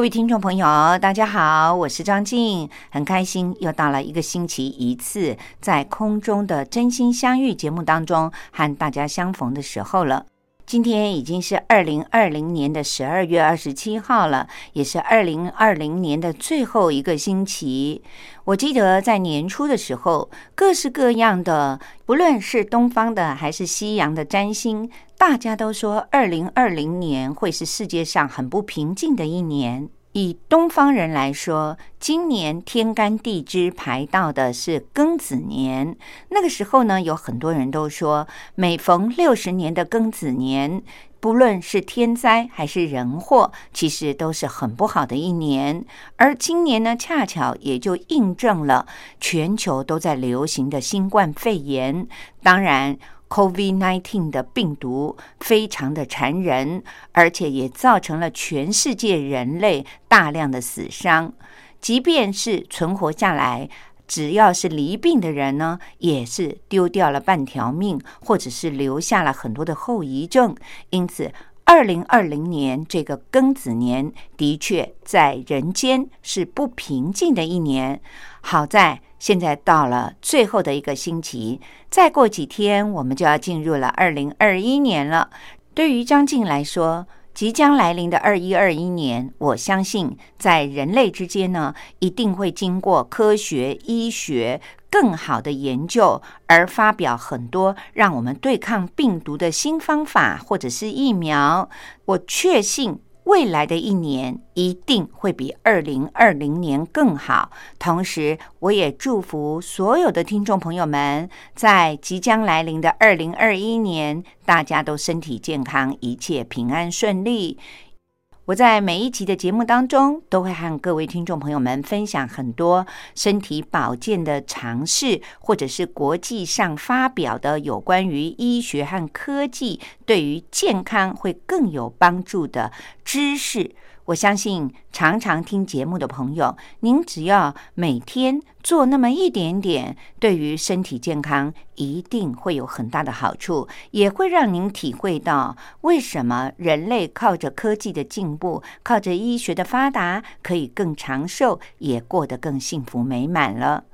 各位听众朋友，大家好，我是张静，很开心又到了一个星期一次在空中的真心相遇节目当中和大家相逢的时候了。今天已经是二零二零年的十二月二十七号了，也是二零二零年的最后一个星期。我记得在年初的时候，各式各样的，不论是东方的还是西洋的占星，大家都说二零二零年会是世界上很不平静的一年。以东方人来说，今年天干地支排到的是庚子年。那个时候呢，有很多人都说，每逢六十年的庚子年，不论是天灾还是人祸，其实都是很不好的一年。而今年呢，恰巧也就印证了全球都在流行的新冠肺炎。当然。COVID-19 的病毒非常的残忍，而且也造成了全世界人类大量的死伤。即便是存活下来，只要是离病的人呢，也是丢掉了半条命，或者是留下了很多的后遗症。因此，二零二零年这个庚子年的确在人间是不平静的一年。好在。现在到了最后的一个星期，再过几天我们就要进入了二零二一年了。对于张静来说，即将来临的二一二一年，我相信在人类之间呢，一定会经过科学医学更好的研究，而发表很多让我们对抗病毒的新方法或者是疫苗。我确信。未来的一年一定会比二零二零年更好。同时，我也祝福所有的听众朋友们，在即将来临的二零二一年，大家都身体健康，一切平安顺利。我在每一集的节目当中，都会和各位听众朋友们分享很多身体保健的尝试，或者是国际上发表的有关于医学和科技对于健康会更有帮助的知识。我相信常常听节目的朋友，您只要每天做那么一点点，对于身体健康一定会有很大的好处，也会让您体会到为什么人类靠着科技的进步，靠着医学的发达，可以更长寿，也过得更幸福美满了。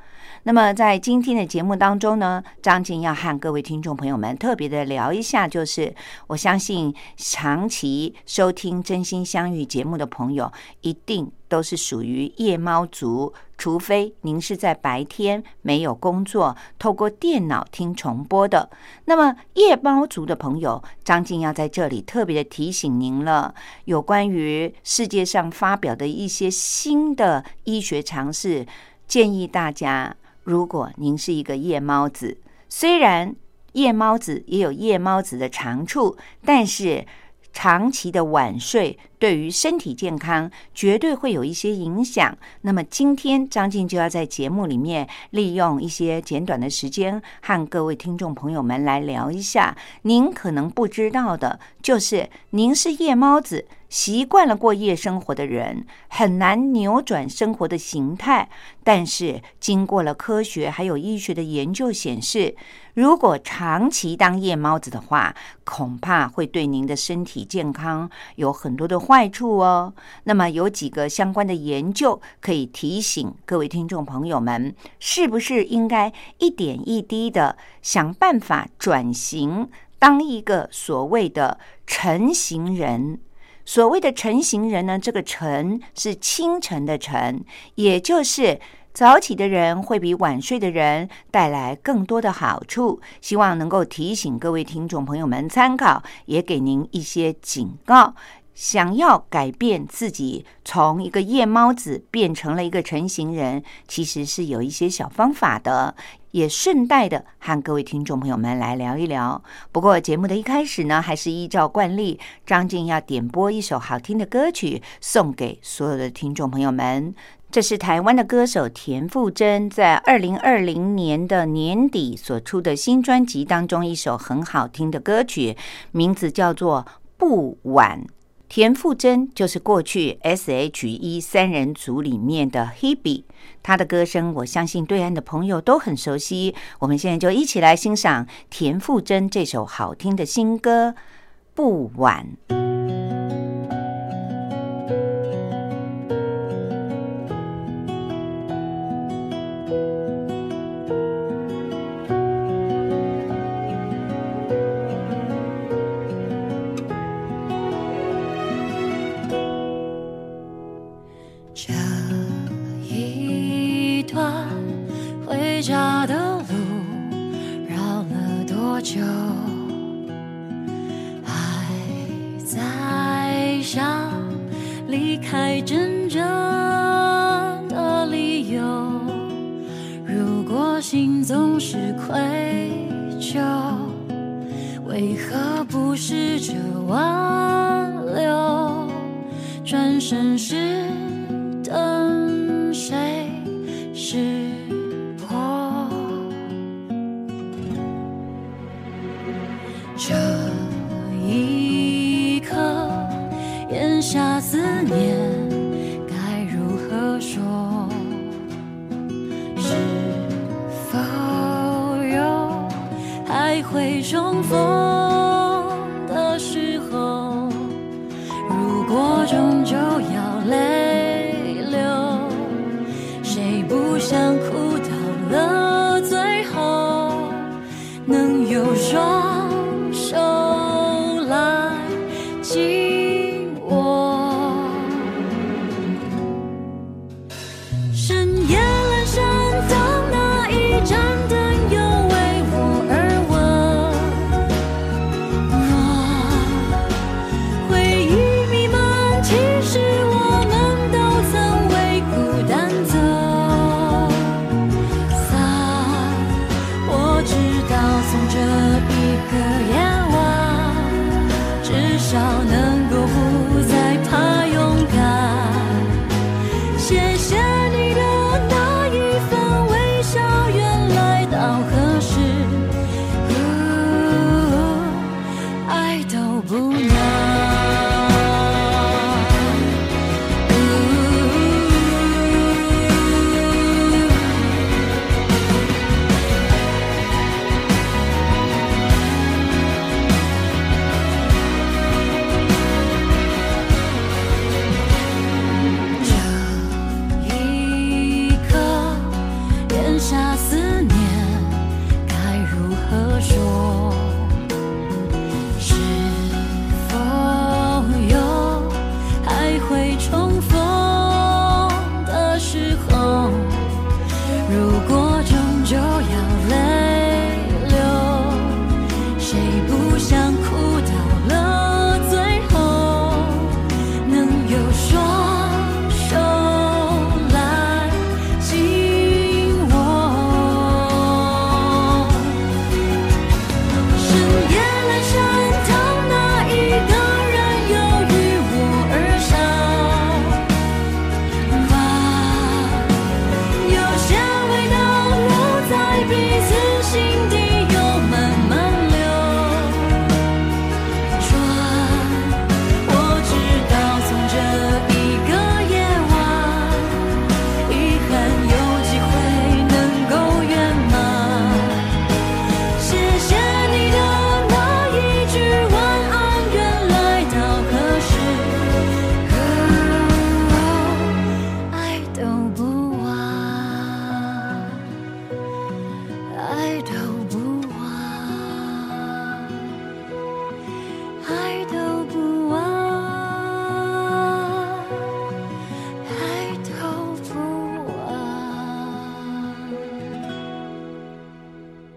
那么，在今天的节目当中呢，张静要和各位听众朋友们特别的聊一下，就是我相信长期收听《真心相遇》节目的朋友，一定都是属于夜猫族，除非您是在白天没有工作，透过电脑听重播的。那么，夜猫族的朋友，张静要在这里特别的提醒您了，有关于世界上发表的一些新的医学常识，建议大家。如果您是一个夜猫子，虽然夜猫子也有夜猫子的长处，但是长期的晚睡对于身体健康绝对会有一些影响。那么今天张静就要在节目里面利用一些简短的时间，和各位听众朋友们来聊一下，您可能不知道的，就是您是夜猫子。习惯了过夜生活的人很难扭转生活的形态，但是经过了科学还有医学的研究显示，如果长期当夜猫子的话，恐怕会对您的身体健康有很多的坏处哦。那么有几个相关的研究可以提醒各位听众朋友们，是不是应该一点一滴的想办法转型，当一个所谓的成型人？所谓的晨行人呢，这个晨是清晨的晨，也就是早起的人会比晚睡的人带来更多的好处。希望能够提醒各位听众朋友们参考，也给您一些警告。想要改变自己，从一个夜猫子变成了一个成型人，其实是有一些小方法的。也顺带的和各位听众朋友们来聊一聊。不过节目的一开始呢，还是依照惯例，张静要点播一首好听的歌曲送给所有的听众朋友们。这是台湾的歌手田馥甄在二零二零年的年底所出的新专辑当中一首很好听的歌曲，名字叫做《不晚》。田馥甄就是过去 S.H.E 三人组里面的 Hebe，她的歌声我相信对岸的朋友都很熟悉。我们现在就一起来欣赏田馥甄这首好听的新歌《不晚》。就还在想离开之。Oh.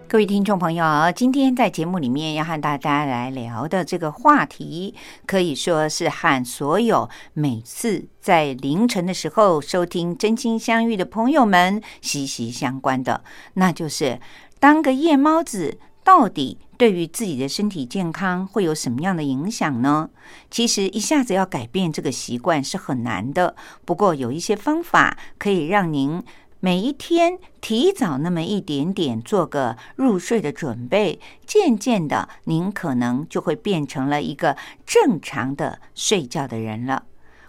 各位听众朋友，今天在节目里面要和大家来聊的这个话题，可以说是和所有每次在凌晨的时候收听《真心相遇》的朋友们息息相关的，那就是当个夜猫子到底对于自己的身体健康会有什么样的影响呢？其实一下子要改变这个习惯是很难的，不过有一些方法可以让您。每一天提早那么一点点做个入睡的准备，渐渐的，您可能就会变成了一个正常的睡觉的人了。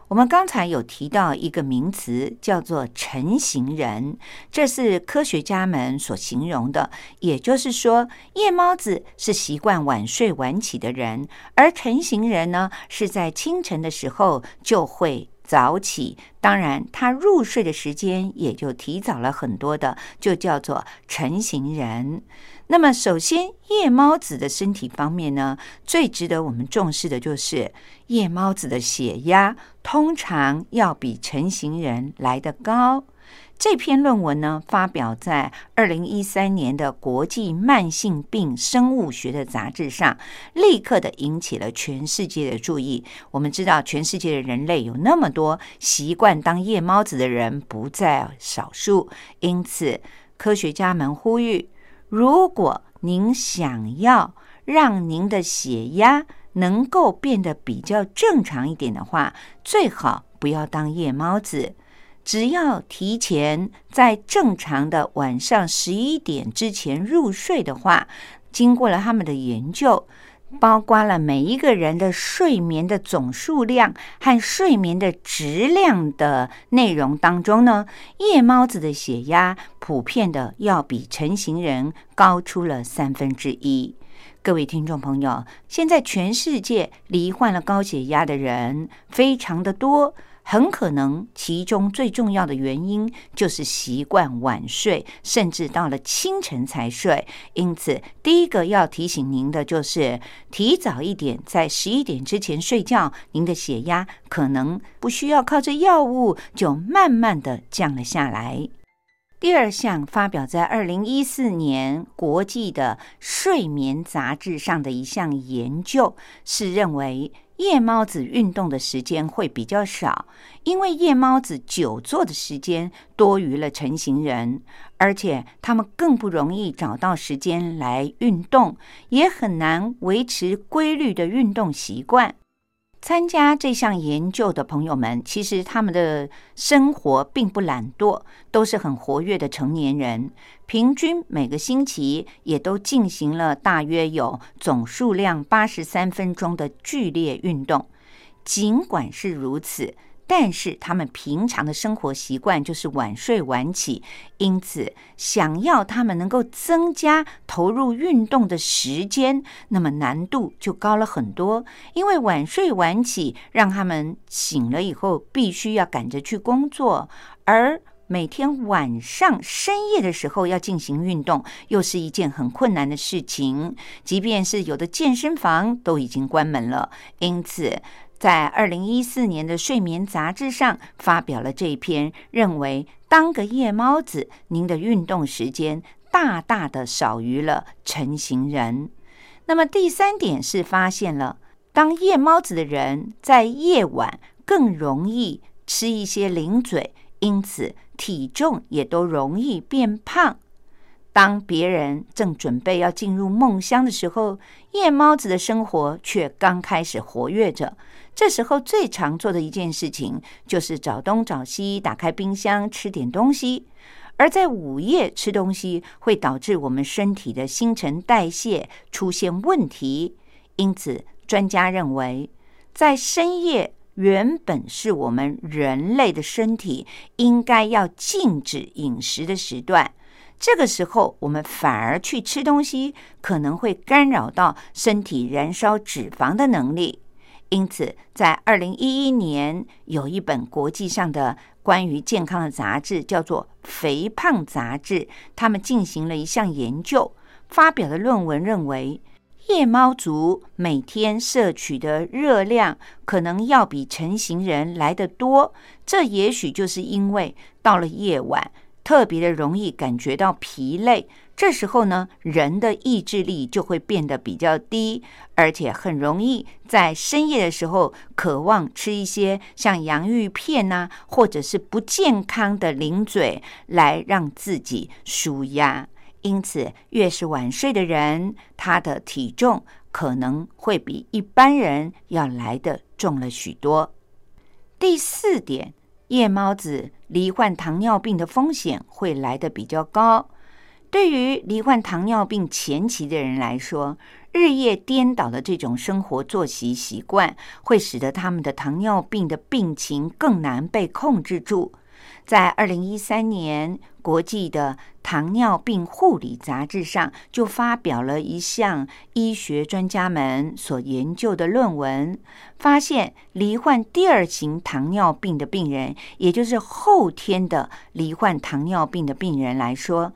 我们刚才有提到一个名词，叫做“成型人”，这是科学家们所形容的。也就是说，夜猫子是习惯晚睡晚起的人，而成型人呢，是在清晨的时候就会。早起，当然他入睡的时间也就提早了很多的，就叫做成型人。那么，首先夜猫子的身体方面呢，最值得我们重视的就是夜猫子的血压通常要比成型人来得高。这篇论文呢，发表在二零一三年的国际慢性病生物学的杂志上，立刻的引起了全世界的注意。我们知道，全世界的人类有那么多习惯当夜猫子的人不在少数，因此科学家们呼吁：如果您想要让您的血压能够变得比较正常一点的话，最好不要当夜猫子。只要提前在正常的晚上十一点之前入睡的话，经过了他们的研究，包括了每一个人的睡眠的总数量和睡眠的质量的内容当中呢，夜猫子的血压普遍的要比成型人高出了三分之一。各位听众朋友，现在全世界罹患了高血压的人非常的多。很可能其中最重要的原因就是习惯晚睡，甚至到了清晨才睡。因此，第一个要提醒您的就是提早一点，在十一点之前睡觉，您的血压可能不需要靠着药物就慢慢的降了下来。第二项发表在二零一四年国际的睡眠杂志上的一项研究是认为。夜猫子运动的时间会比较少，因为夜猫子久坐的时间多于了成型人，而且他们更不容易找到时间来运动，也很难维持规律的运动习惯。参加这项研究的朋友们，其实他们的生活并不懒惰，都是很活跃的成年人。平均每个星期也都进行了大约有总数量八十三分钟的剧烈运动。尽管是如此。但是他们平常的生活习惯就是晚睡晚起，因此想要他们能够增加投入运动的时间，那么难度就高了很多。因为晚睡晚起，让他们醒了以后必须要赶着去工作，而每天晚上深夜的时候要进行运动，又是一件很困难的事情。即便是有的健身房都已经关门了，因此。在二零一四年的睡眠杂志上发表了这篇，认为当个夜猫子，您的运动时间大大的少于了成型人。那么第三点是发现了，当夜猫子的人在夜晚更容易吃一些零嘴，因此体重也都容易变胖。当别人正准备要进入梦乡的时候，夜猫子的生活却刚开始活跃着。这时候最常做的一件事情就是找东找西，打开冰箱吃点东西。而在午夜吃东西会导致我们身体的新陈代谢出现问题，因此专家认为，在深夜原本是我们人类的身体应该要禁止饮食的时段。这个时候，我们反而去吃东西，可能会干扰到身体燃烧脂肪的能力。因此，在二零一一年，有一本国际上的关于健康的杂志，叫做《肥胖杂志》，他们进行了一项研究，发表的论文认为，夜猫族每天摄取的热量可能要比成型人来得多。这也许就是因为到了夜晚。特别的容易感觉到疲累。这时候呢，人的意志力就会变得比较低，而且很容易在深夜的时候渴望吃一些像洋芋片呐，或者是不健康的零嘴来让自己舒压。因此，越是晚睡的人，他的体重可能会比一般人要来的重了许多。第四点，夜猫子罹患糖尿病的风险会来的比较高。对于罹患糖尿病前期的人来说，日夜颠倒的这种生活作息习惯，会使得他们的糖尿病的病情更难被控制住。在二零一三年，国际的糖尿病护理杂志上就发表了一项医学专家们所研究的论文，发现罹患第二型糖尿病的病人，也就是后天的罹患糖尿病的病人来说。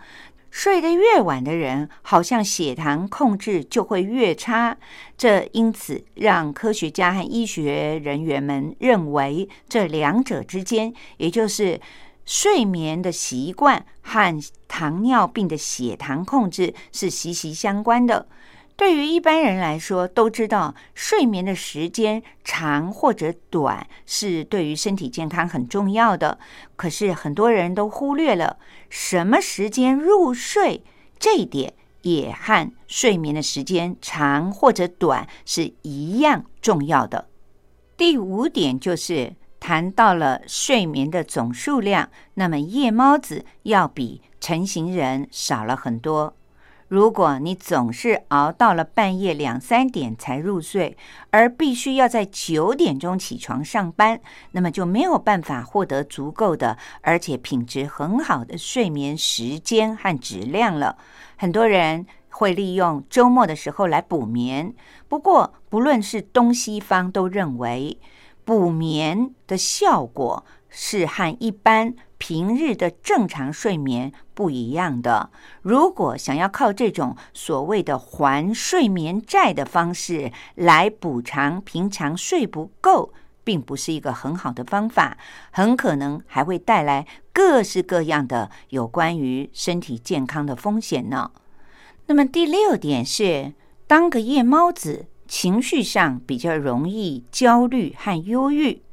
睡得越晚的人，好像血糖控制就会越差。这因此让科学家和医学人员们认为，这两者之间，也就是睡眠的习惯和糖尿病的血糖控制是息息相关的。对于一般人来说，都知道睡眠的时间长或者短是对于身体健康很重要的。可是很多人都忽略了什么时间入睡这一点，也和睡眠的时间长或者短是一样重要的。第五点就是谈到了睡眠的总数量，那么夜猫子要比成型人少了很多。如果你总是熬到了半夜两三点才入睡，而必须要在九点钟起床上班，那么就没有办法获得足够的而且品质很好的睡眠时间和质量了。很多人会利用周末的时候来补眠，不过不论是东西方都认为补眠的效果是和一般。平日的正常睡眠不一样的，如果想要靠这种所谓的还睡眠债的方式来补偿平常睡不够，并不是一个很好的方法，很可能还会带来各式各样的有关于身体健康的风险呢。那么第六点是，当个夜猫子，情绪上比较容易焦虑和忧郁。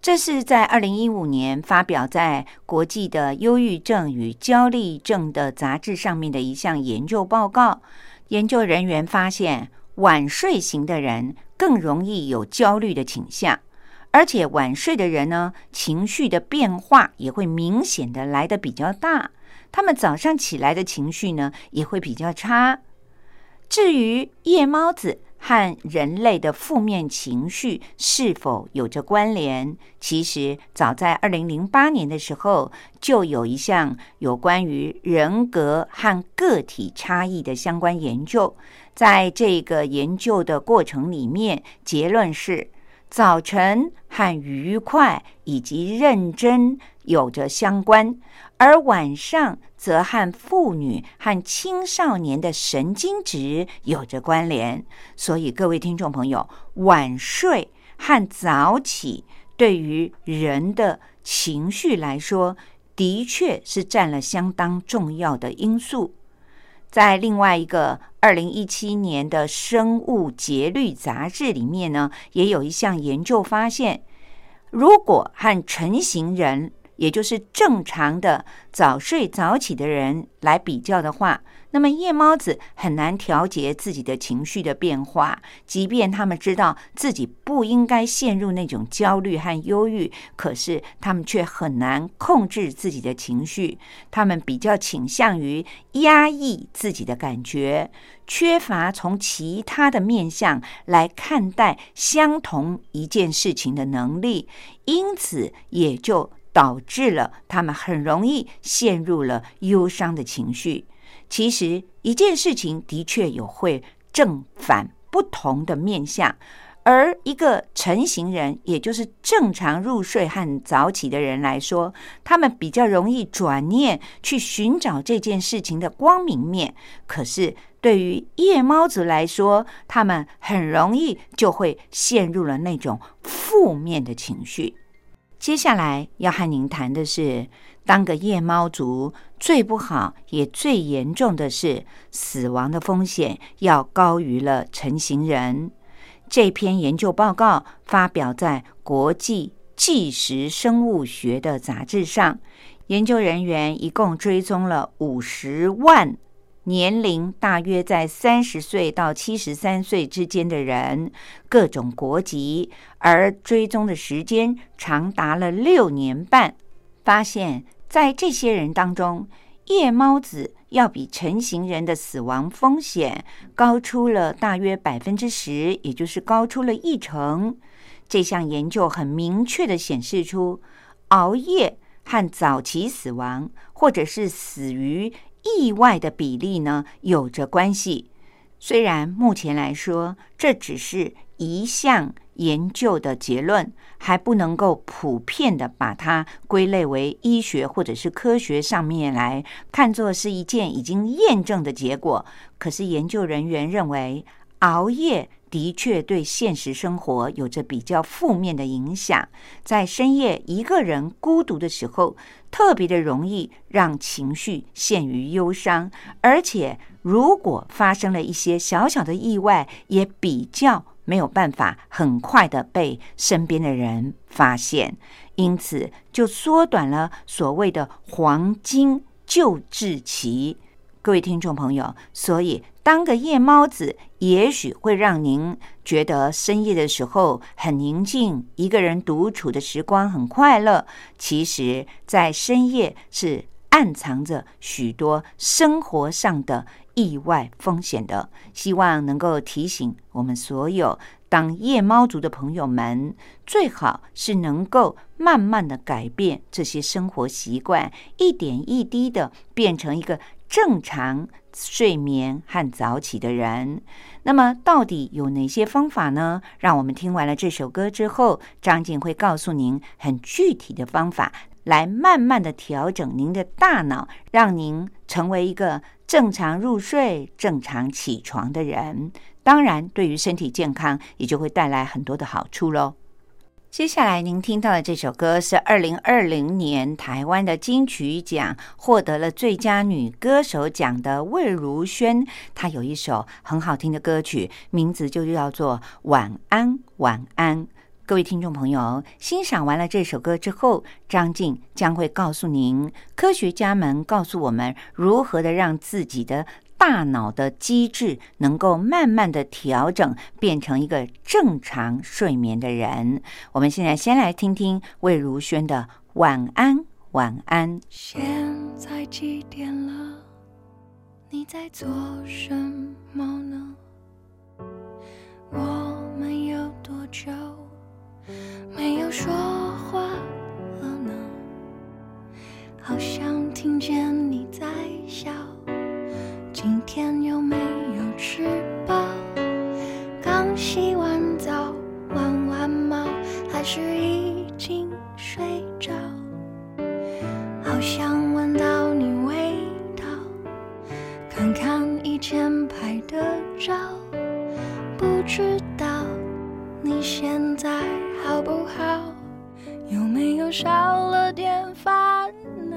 这是在二零一五年发表在国际的忧郁症与焦虑症的杂志上面的一项研究报告。研究人员发现，晚睡型的人更容易有焦虑的倾向，而且晚睡的人呢，情绪的变化也会明显的来的比较大。他们早上起来的情绪呢，也会比较差。至于夜猫子。和人类的负面情绪是否有着关联？其实早在二零零八年的时候，就有一项有关于人格和个体差异的相关研究。在这个研究的过程里面，结论是早晨和愉快以及认真有着相关。而晚上则和妇女和青少年的神经质有着关联，所以各位听众朋友，晚睡和早起对于人的情绪来说，的确是占了相当重要的因素。在另外一个二零一七年的《生物节律》杂志里面呢，也有一项研究发现，如果和成型人。也就是正常的早睡早起的人来比较的话，那么夜猫子很难调节自己的情绪的变化。即便他们知道自己不应该陷入那种焦虑和忧郁，可是他们却很难控制自己的情绪。他们比较倾向于压抑自己的感觉，缺乏从其他的面向来看待相同一件事情的能力，因此也就。导致了他们很容易陷入了忧伤的情绪。其实一件事情的确有会正反不同的面相，而一个成型人，也就是正常入睡和早起的人来说，他们比较容易转念去寻找这件事情的光明面。可是对于夜猫子来说，他们很容易就会陷入了那种负面的情绪。接下来要和您谈的是，当个夜猫族最不好也最严重的是死亡的风险要高于了成型人。这篇研究报告发表在国际纪实生物学的杂志上，研究人员一共追踪了五十万。年龄大约在三十岁到七十三岁之间的人，各种国籍，而追踪的时间长达了六年半。发现，在这些人当中，夜猫子要比成型人的死亡风险高出了大约百分之十，也就是高出了一成。这项研究很明确的显示出，熬夜和早期死亡，或者是死于。意外的比例呢有着关系，虽然目前来说这只是一项研究的结论，还不能够普遍的把它归类为医学或者是科学上面来看作是一件已经验证的结果。可是研究人员认为，熬夜的确对现实生活有着比较负面的影响，在深夜一个人孤独的时候。特别的容易让情绪陷于忧伤，而且如果发生了一些小小的意外，也比较没有办法很快的被身边的人发现，因此就缩短了所谓的黄金救治期。各位听众朋友，所以当个夜猫子，也许会让您觉得深夜的时候很宁静，一个人独处的时光很快乐。其实，在深夜是暗藏着许多生活上的意外风险的。希望能够提醒我们所有当夜猫族的朋友们，最好是能够慢慢的改变这些生活习惯，一点一滴的变成一个。正常睡眠和早起的人，那么到底有哪些方法呢？让我们听完了这首歌之后，张静会告诉您很具体的方法，来慢慢的调整您的大脑，让您成为一个正常入睡、正常起床的人。当然，对于身体健康也就会带来很多的好处喽。接下来您听到的这首歌是二零二零年台湾的金曲奖获得了最佳女歌手奖的魏如萱，她有一首很好听的歌曲，名字就叫做《晚安晚安》。各位听众朋友，欣赏完了这首歌之后，张静将会告诉您，科学家们告诉我们如何的让自己的。大脑的机制能够慢慢的调整，变成一个正常睡眠的人。我们现在先来听听魏如萱的晚安，晚安。现在几点了？你在做什么呢？我们有多久没有说话了呢？好像听见你在笑。今天有没有吃饱？刚洗完澡，玩完猫，还是已经睡着？好想闻到你味道，看看以前拍的照。不知道你现在好不好？有没有少了点烦恼？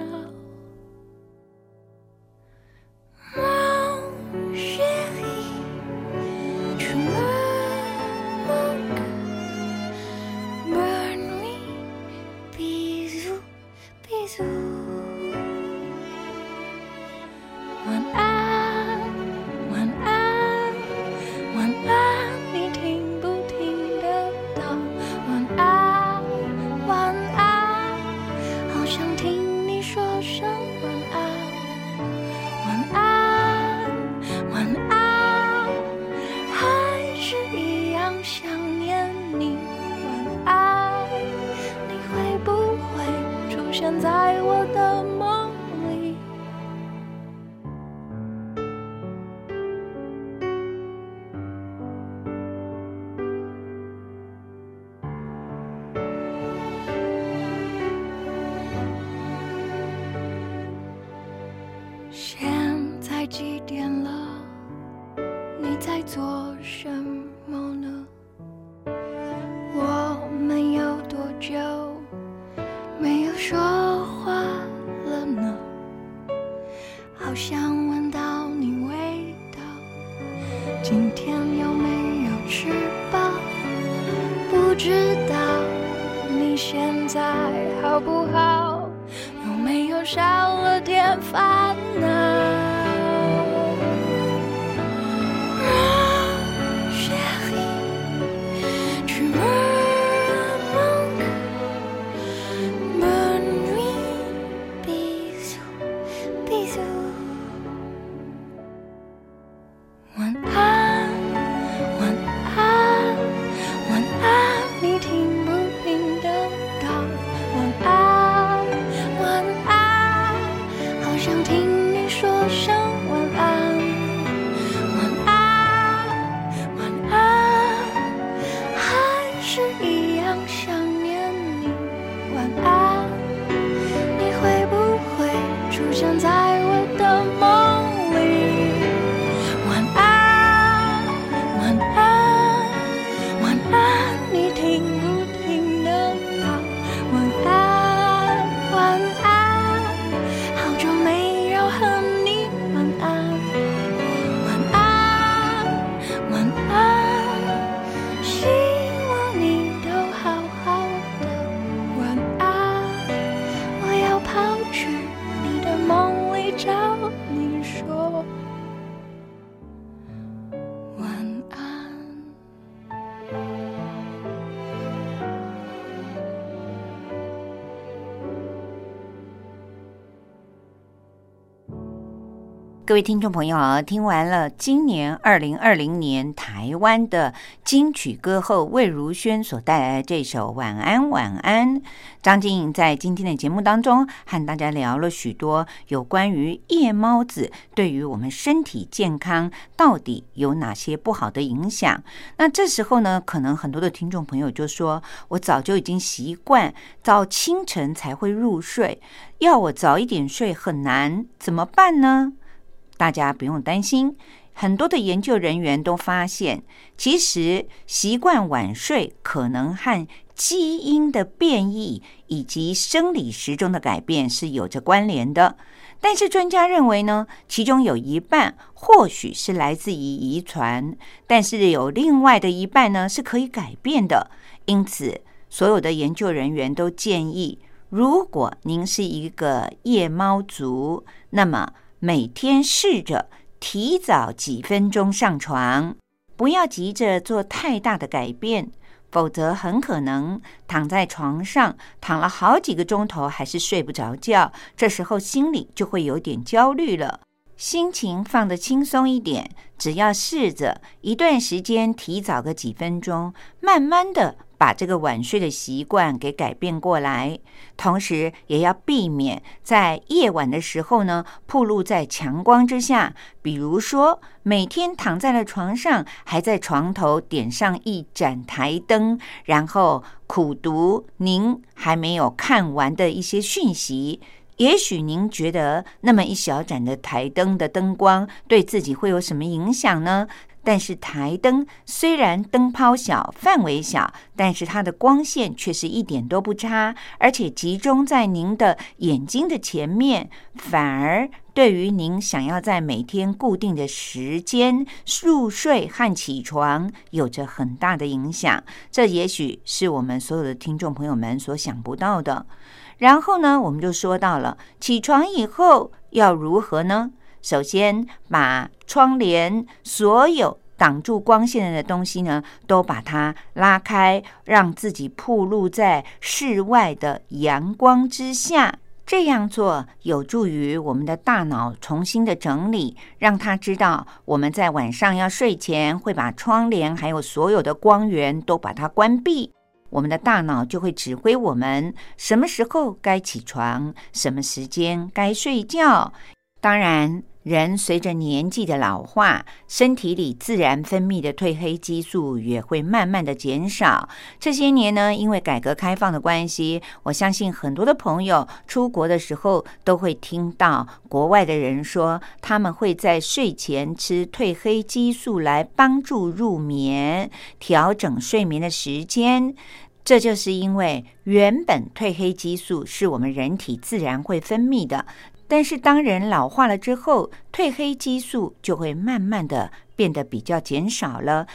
各位听众朋友，听完了今年二零二零年台湾的金曲歌后魏如萱所带来的这首《晚安晚安》，张静在今天的节目当中和大家聊了许多有关于夜猫子对于我们身体健康到底有哪些不好的影响。那这时候呢，可能很多的听众朋友就说：“我早就已经习惯到清晨才会入睡，要我早一点睡很难，怎么办呢？”大家不用担心，很多的研究人员都发现，其实习惯晚睡可能和基因的变异以及生理时钟的改变是有着关联的。但是专家认为呢，其中有一半或许是来自于遗传，但是有另外的一半呢是可以改变的。因此，所有的研究人员都建议，如果您是一个夜猫族，那么每天试着提早几分钟上床，不要急着做太大的改变，否则很可能躺在床上躺了好几个钟头还是睡不着觉，这时候心里就会有点焦虑了。心情放得轻松一点，只要试着一段时间提早个几分钟，慢慢的。把这个晚睡的习惯给改变过来，同时也要避免在夜晚的时候呢，暴露在强光之下。比如说，每天躺在了床上，还在床头点上一盏台灯，然后苦读您还没有看完的一些讯息。也许您觉得那么一小盏的台灯的灯光对自己会有什么影响呢？但是台灯虽然灯泡小、范围小，但是它的光线却是一点都不差，而且集中在您的眼睛的前面，反而对于您想要在每天固定的时间入睡和起床有着很大的影响。这也许是我们所有的听众朋友们所想不到的。然后呢，我们就说到了起床以后要如何呢？首先，把窗帘所有挡住光线的东西呢，都把它拉开，让自己暴露在室外的阳光之下。这样做有助于我们的大脑重新的整理，让他知道我们在晚上要睡前会把窗帘还有所有的光源都把它关闭。我们的大脑就会指挥我们什么时候该起床，什么时间该睡觉。当然。人随着年纪的老化，身体里自然分泌的褪黑激素也会慢慢的减少。这些年呢，因为改革开放的关系，我相信很多的朋友出国的时候都会听到国外的人说，他们会在睡前吃褪黑激素来帮助入眠，调整睡眠的时间。这就是因为原本褪黑激素是我们人体自然会分泌的，但是当人老化了之后，褪黑激素就会慢慢的变得比较减少了。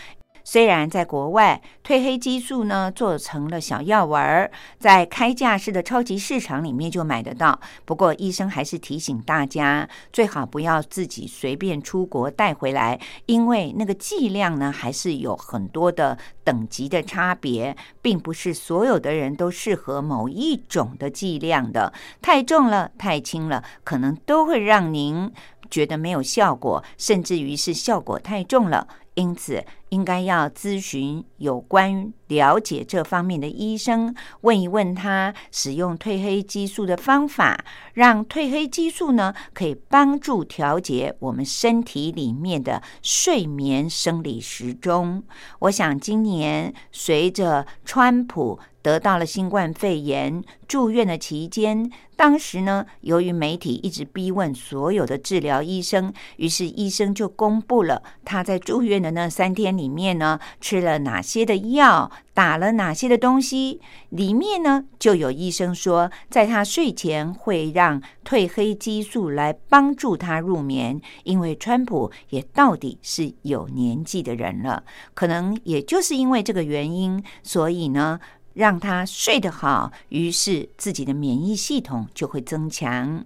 虽然在国外，褪黑激素呢做成了小药丸儿，在开架式的超级市场里面就买得到。不过，医生还是提醒大家，最好不要自己随便出国带回来，因为那个剂量呢还是有很多的等级的差别，并不是所有的人都适合某一种的剂量的。太重了、太轻了，可能都会让您觉得没有效果，甚至于是效果太重了。因此，应该要咨询有关了解这方面的医生，问一问他使用褪黑激素的方法，让褪黑激素呢可以帮助调节我们身体里面的睡眠生理时钟。我想，今年随着川普。得到了新冠肺炎住院的期间，当时呢，由于媒体一直逼问所有的治疗医生，于是医生就公布了他在住院的那三天里面呢，吃了哪些的药，打了哪些的东西。里面呢，就有医生说，在他睡前会让褪黑激素来帮助他入眠，因为川普也到底是有年纪的人了，可能也就是因为这个原因，所以呢。让他睡得好，于是自己的免疫系统就会增强。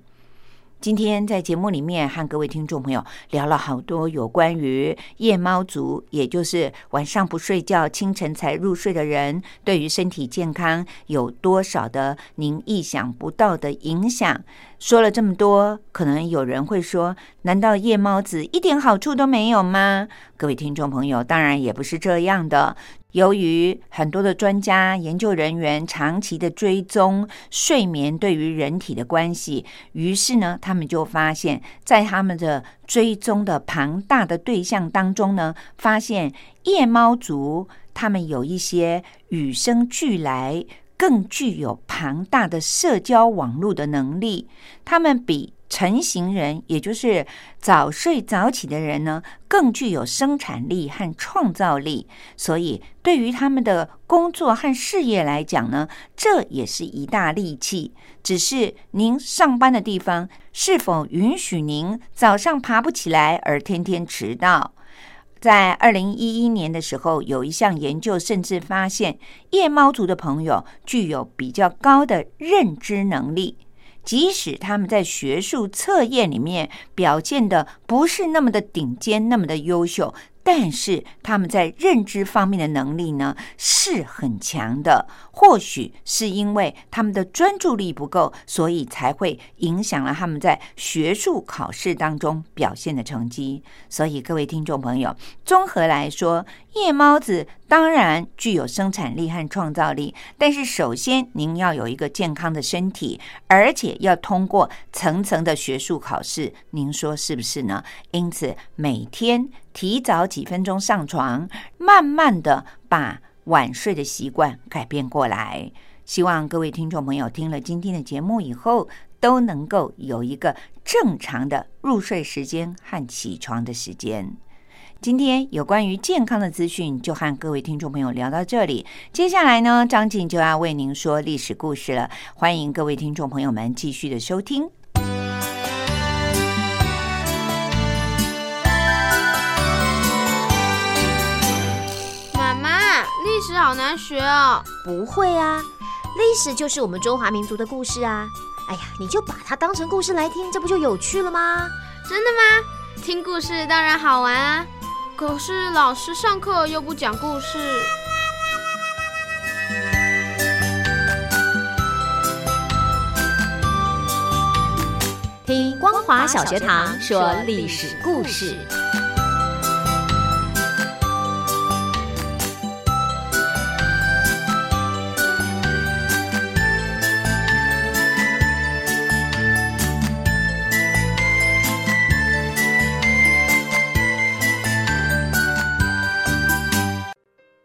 今天在节目里面和各位听众朋友聊了好多有关于夜猫族，也就是晚上不睡觉、清晨才入睡的人，对于身体健康有多少的您意想不到的影响。说了这么多，可能有人会说：难道夜猫子一点好处都没有吗？各位听众朋友，当然也不是这样的。由于很多的专家研究人员长期的追踪睡眠对于人体的关系，于是呢，他们就发现，在他们的追踪的庞大的对象当中呢，发现夜猫族他们有一些与生俱来、更具有庞大的社交网络的能力，他们比。成型人，也就是早睡早起的人呢，更具有生产力和创造力。所以，对于他们的工作和事业来讲呢，这也是一大利器。只是您上班的地方是否允许您早上爬不起来而天天迟到？在二零一一年的时候，有一项研究甚至发现，夜猫族的朋友具有比较高的认知能力。即使他们在学术测验里面表现的不是那么的顶尖，那么的优秀。但是他们在认知方面的能力呢是很强的，或许是因为他们的专注力不够，所以才会影响了他们在学术考试当中表现的成绩。所以各位听众朋友，综合来说，夜猫子当然具有生产力和创造力，但是首先您要有一个健康的身体，而且要通过层层的学术考试，您说是不是呢？因此每天。提早几分钟上床，慢慢的把晚睡的习惯改变过来。希望各位听众朋友听了今天的节目以后，都能够有一个正常的入睡时间和起床的时间。今天有关于健康的资讯，就和各位听众朋友聊到这里。接下来呢，张静就要为您说历史故事了。欢迎各位听众朋友们继续的收听。妈妈历史好难学哦，不会啊，历史就是我们中华民族的故事啊。哎呀，你就把它当成故事来听，这不就有趣了吗？真的吗？听故事当然好玩啊，可是老师上课又不讲故事。听光华小学堂说历史故事。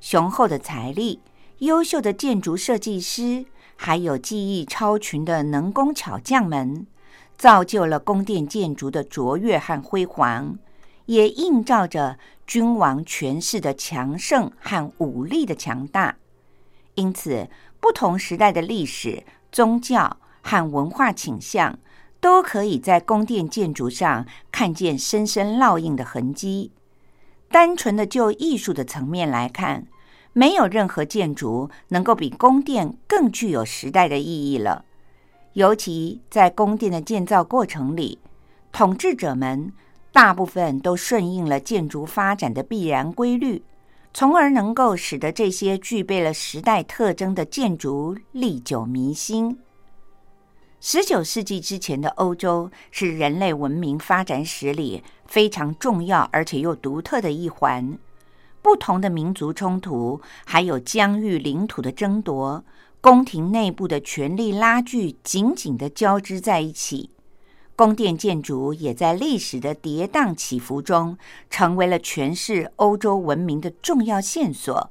雄厚的财力、优秀的建筑设计师，还有技艺超群的能工巧匠们，造就了宫殿建筑的卓越和辉煌，也映照着君王权势的强盛和武力的强大。因此，不同时代的历史、宗教和文化倾向，都可以在宫殿建筑上看见深深烙印的痕迹。单纯的就艺术的层面来看，没有任何建筑能够比宫殿更具有时代的意义了。尤其在宫殿的建造过程里，统治者们大部分都顺应了建筑发展的必然规律，从而能够使得这些具备了时代特征的建筑历久弥新。十九世纪之前的欧洲是人类文明发展史里非常重要而且又独特的一环。不同的民族冲突，还有疆域领土的争夺，宫廷内部的权力拉锯紧紧的交织在一起。宫殿建筑也在历史的跌宕起伏中，成为了诠释欧洲文明的重要线索。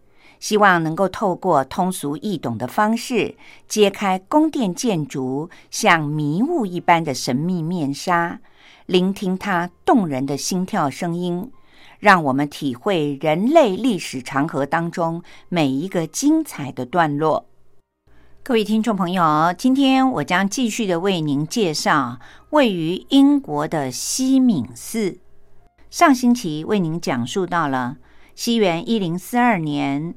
希望能够透过通俗易懂的方式，揭开宫殿建筑像迷雾一般的神秘面纱，聆听它动人的心跳声音，让我们体会人类历史长河当中每一个精彩的段落。各位听众朋友，今天我将继续的为您介绍位于英国的西敏寺。上星期为您讲述到了西元一零四二年。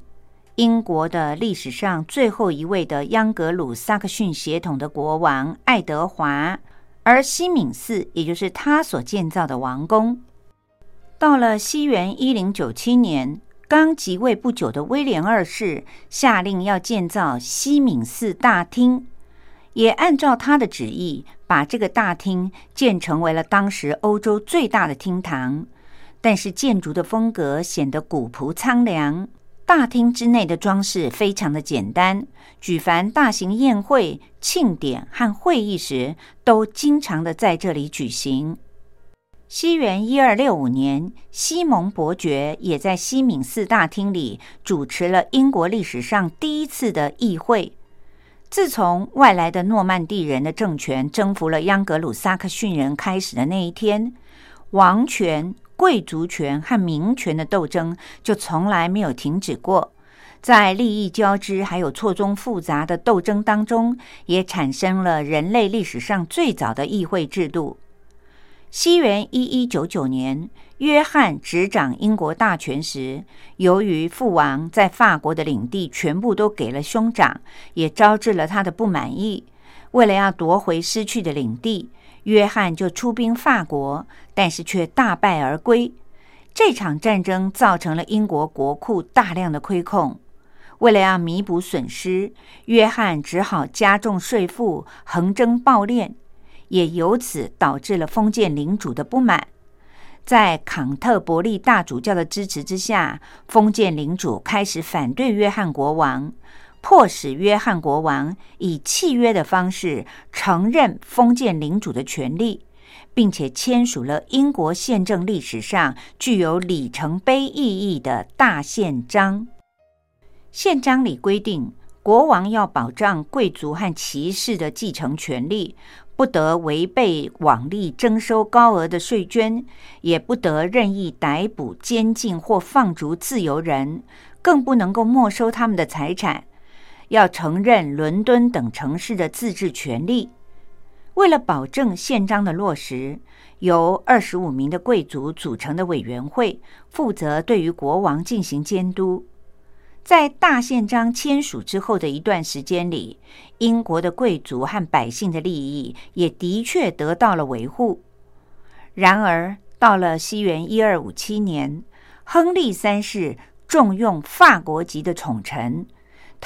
英国的历史上最后一位的央格鲁萨克逊血统的国王爱德华，而西敏寺也就是他所建造的王宫。到了西元一零九七年，刚即位不久的威廉二世下令要建造西敏寺大厅，也按照他的旨意，把这个大厅建成为了当时欧洲最大的厅堂。但是建筑的风格显得古朴苍凉。大厅之内的装饰非常的简单，举凡大型宴会、庆典和会议时，都经常的在这里举行。西元一二六五年，西蒙伯爵也在西敏寺大厅里主持了英国历史上第一次的议会。自从外来的诺曼底人的政权征服了央格鲁萨克逊人开始的那一天，王权、贵族权和民权的斗争就从来没有停止过。在利益交织还有错综复杂的斗争当中，也产生了人类历史上最早的议会制度。西元一一九九年，约翰执掌英国大权时，由于父王在法国的领地全部都给了兄长，也招致了他的不满意。为了要夺回失去的领地，约翰就出兵法国，但是却大败而归。这场战争造成了英国国库大量的亏空。为了要弥补损失，约翰只好加重税赋，横征暴敛，也由此导致了封建领主的不满。在康特伯利大主教的支持之下，封建领主开始反对约翰国王，迫使约翰国王以契约的方式承认封建领主的权利，并且签署了英国宪政历史上具有里程碑意义的大宪章。宪章里规定，国王要保障贵族和骑士的继承权利，不得违背往例征收高额的税捐，也不得任意逮捕、监禁或放逐自由人，更不能够没收他们的财产。要承认伦敦等城市的自治权利。为了保证宪章的落实，由二十五名的贵族组成的委员会负责对于国王进行监督。在大宪章签署之后的一段时间里，英国的贵族和百姓的利益也的确得到了维护。然而，到了西元一二五七年，亨利三世重用法国籍的宠臣，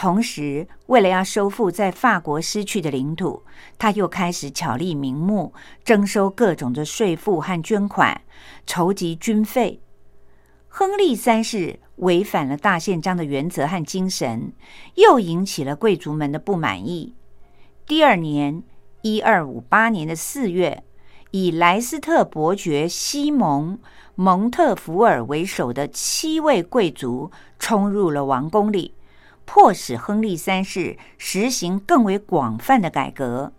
同时为了要收复在法国失去的领土，他又开始巧立名目，征收各种的税赋和捐款，筹集军费。亨利三世。违反了大宪章的原则和精神，又引起了贵族们的不满意。第二年，一二五八年的四月，以莱斯特伯爵西蒙·蒙特福尔为首的七位贵族冲入了王宫里，迫使亨利三世实行更为广泛的改革。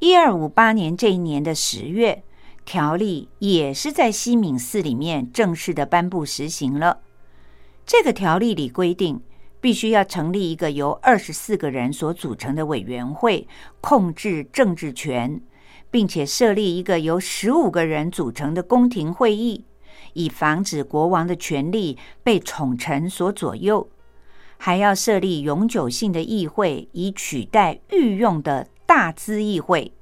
一二五八年这一年的十月，条例也是在西敏寺里面正式的颁布实行了。这个条例里规定，必须要成立一个由二十四个人所组成的委员会，控制政治权，并且设立一个由十五个人组成的宫廷会议，以防止国王的权力被宠臣所左右。还要设立永久性的议会，以取代御用的大资议会，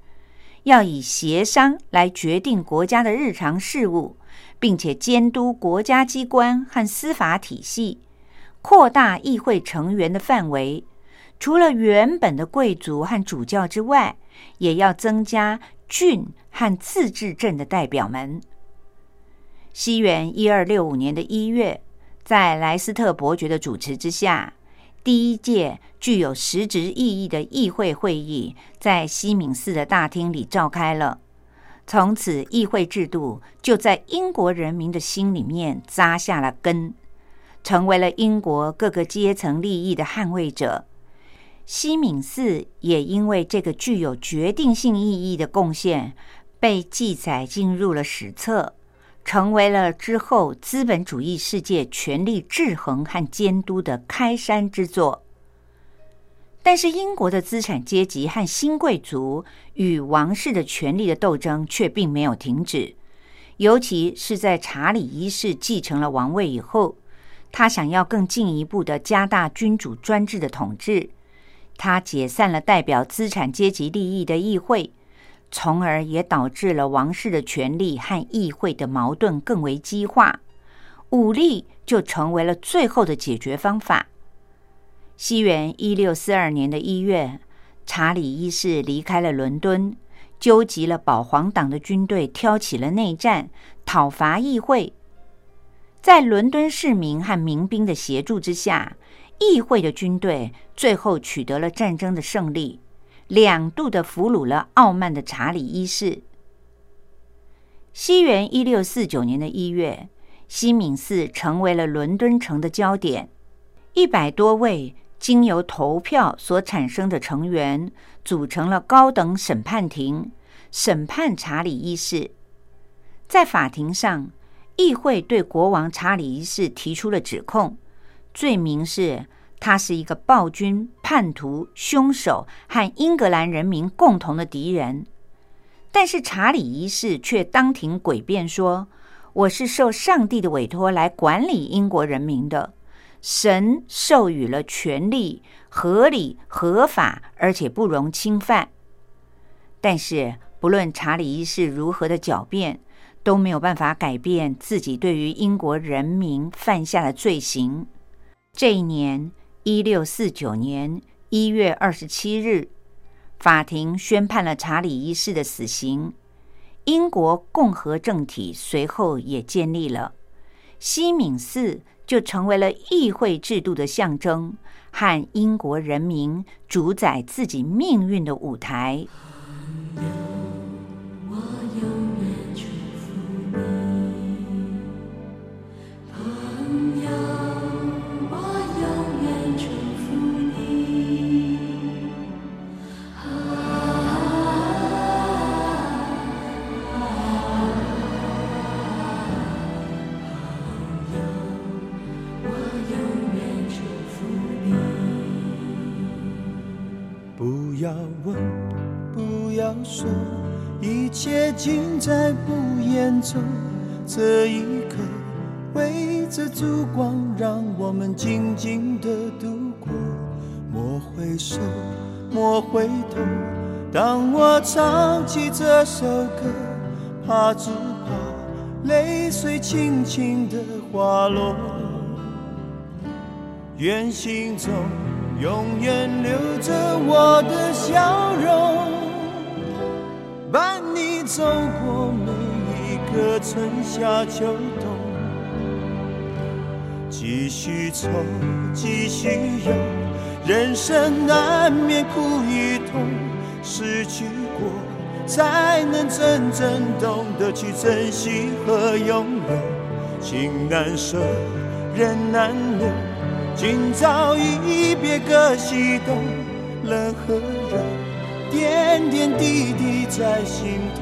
要以协商来决定国家的日常事务。并且监督国家机关和司法体系，扩大议会成员的范围。除了原本的贵族和主教之外，也要增加郡和自治镇的代表们。西元一二六五年的一月，在莱斯特伯爵的主持之下，第一届具有实质意义的议会会议在西敏寺的大厅里召开了。从此，议会制度就在英国人民的心里面扎下了根，成为了英国各个阶层利益的捍卫者。西敏寺也因为这个具有决定性意义的贡献，被记载进入了史册，成为了之后资本主义世界权力制衡和监督的开山之作。但是，英国的资产阶级和新贵族与王室的权力的斗争却并没有停止。尤其是在查理一世继承了王位以后，他想要更进一步的加大君主专制的统治。他解散了代表资产阶级利益的议会，从而也导致了王室的权力和议会的矛盾更为激化。武力就成为了最后的解决方法。西元一六四二年的一月，查理一世离开了伦敦，纠集了保皇党的军队，挑起了内战，讨伐议会。在伦敦市民和民兵的协助之下，议会的军队最后取得了战争的胜利，两度的俘虏了傲慢的查理一世。西元一六四九年的一月，西敏寺成为了伦敦城的焦点。一百多位经由投票所产生的成员组成了高等审判庭，审判查理一世。在法庭上，议会对国王查理一世提出了指控，罪名是他是一个暴君、叛徒、凶手和英格兰人民共同的敌人。但是查理一世却当庭诡辩说：“我是受上帝的委托来管理英国人民的，神授予了权力，合理合法，而且不容侵犯。”但是不论查理一世如何的狡辩，都没有办法改变自己对于英国人民犯下的罪行。这一年，一六四九年一月二十七日。法庭宣判了查理一世的死刑，英国共和政体随后也建立了，西敏寺就成为了议会制度的象征和英国人民主宰自己命运的舞台。说一切尽在不言中，这一刻围着烛光，让我们静静的度过。莫回首，莫回头，当我唱起这首歌，怕只怕泪水轻轻的滑落。愿心中永远留着我的笑容。伴你走过每一个春夏秋冬，继续愁，继续忧，人生难免苦与痛，失去过才能真正懂得去珍惜和拥有。情难舍，人难留，今朝一别各西东，冷和热。点点滴滴在心头，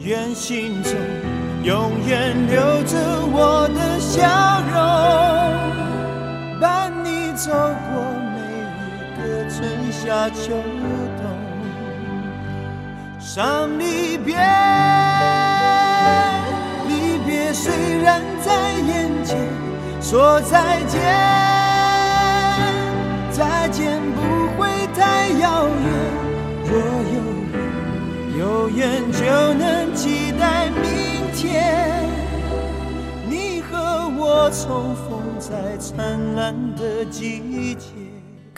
愿心中永远留着我的笑容，伴你走过每一个春夏秋冬。伤离别，离别虽然在眼前，说再见，再见太遥远，若有缘，有缘就能期待明天。你和我重逢在灿烂的季节。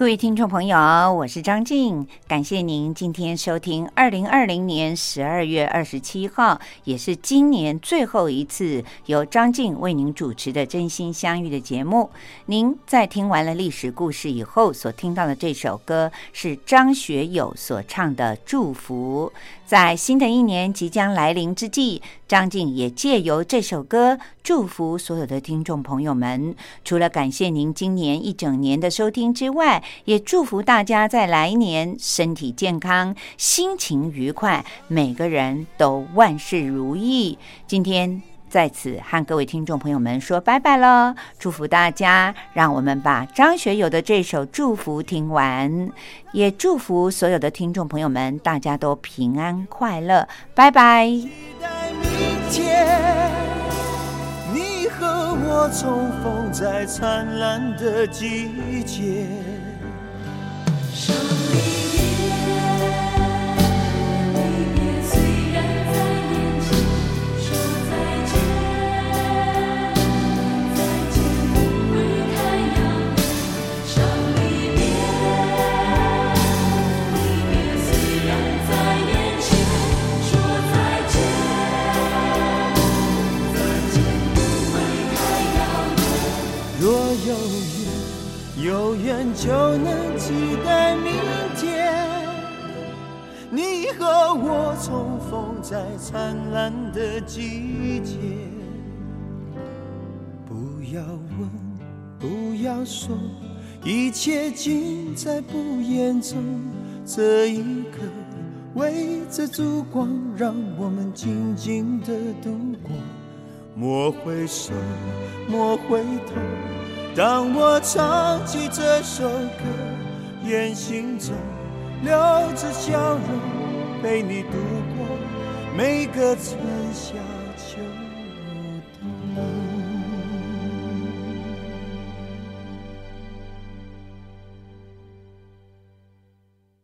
各位听众朋友，我是张静，感谢您今天收听二零二零年十二月二十七号，也是今年最后一次由张静为您主持的《真心相遇》的节目。您在听完了历史故事以后，所听到的这首歌是张学友所唱的《祝福》。在新的一年即将来临之际，张静也借由这首歌祝福所有的听众朋友们。除了感谢您今年一整年的收听之外，也祝福大家在来年身体健康、心情愉快，每个人都万事如意。今天。在此和各位听众朋友们说拜拜了，祝福大家，让我们把张学友的这首《祝福》听完，也祝福所有的听众朋友们，大家都平安快乐，拜拜。你和我重逢在灿烂的季节。就能期待明天。你和我重逢在灿烂的季节。不要问，不要说，一切尽在不言中。这一刻，围着烛光，让我们静静的度过。莫回首，莫回头。让我唱起这首歌，愿行中留着笑容，陪你度过每个春夏秋冬。